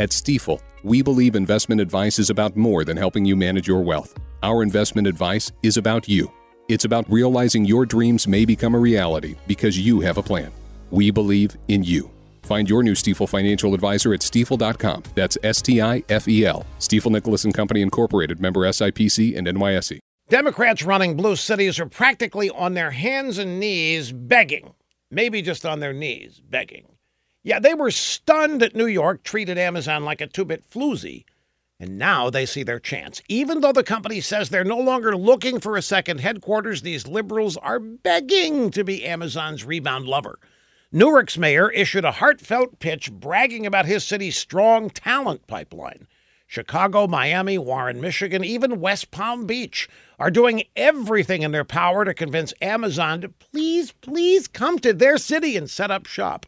At Stifel, we believe investment advice is about more than helping you manage your wealth. Our investment advice is about you. It's about realizing your dreams may become a reality because you have a plan. We believe in you. Find your new Stifel financial advisor at stifel.com. That's S T I F E L. Stifel Nicolaus and Company Incorporated, member SIPC and NYSE. Democrats running blue cities are practically on their hands and knees begging, maybe just on their knees begging. Yeah, they were stunned that New York treated Amazon like a two bit floozy. And now they see their chance. Even though the company says they're no longer looking for a second headquarters, these liberals are begging to be Amazon's rebound lover. Newark's mayor issued a heartfelt pitch bragging about his city's strong talent pipeline. Chicago, Miami, Warren, Michigan, even West Palm Beach are doing everything in their power to convince Amazon to please, please come to their city and set up shop.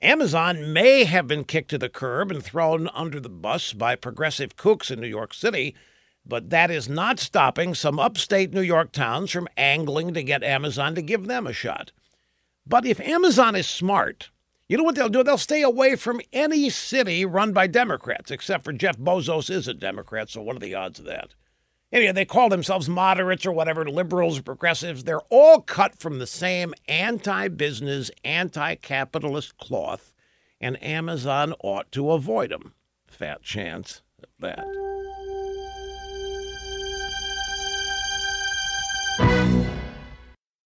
Amazon may have been kicked to the curb and thrown under the bus by progressive kooks in New York City, but that is not stopping some upstate New York towns from angling to get Amazon to give them a shot. But if Amazon is smart, you know what they'll do? They'll stay away from any city run by Democrats, except for Jeff Bezos is a Democrat, so what are the odds of that? Anyway, they call themselves moderates or whatever, liberals, progressives. They're all cut from the same anti business, anti capitalist cloth, and Amazon ought to avoid them. Fat chance at that.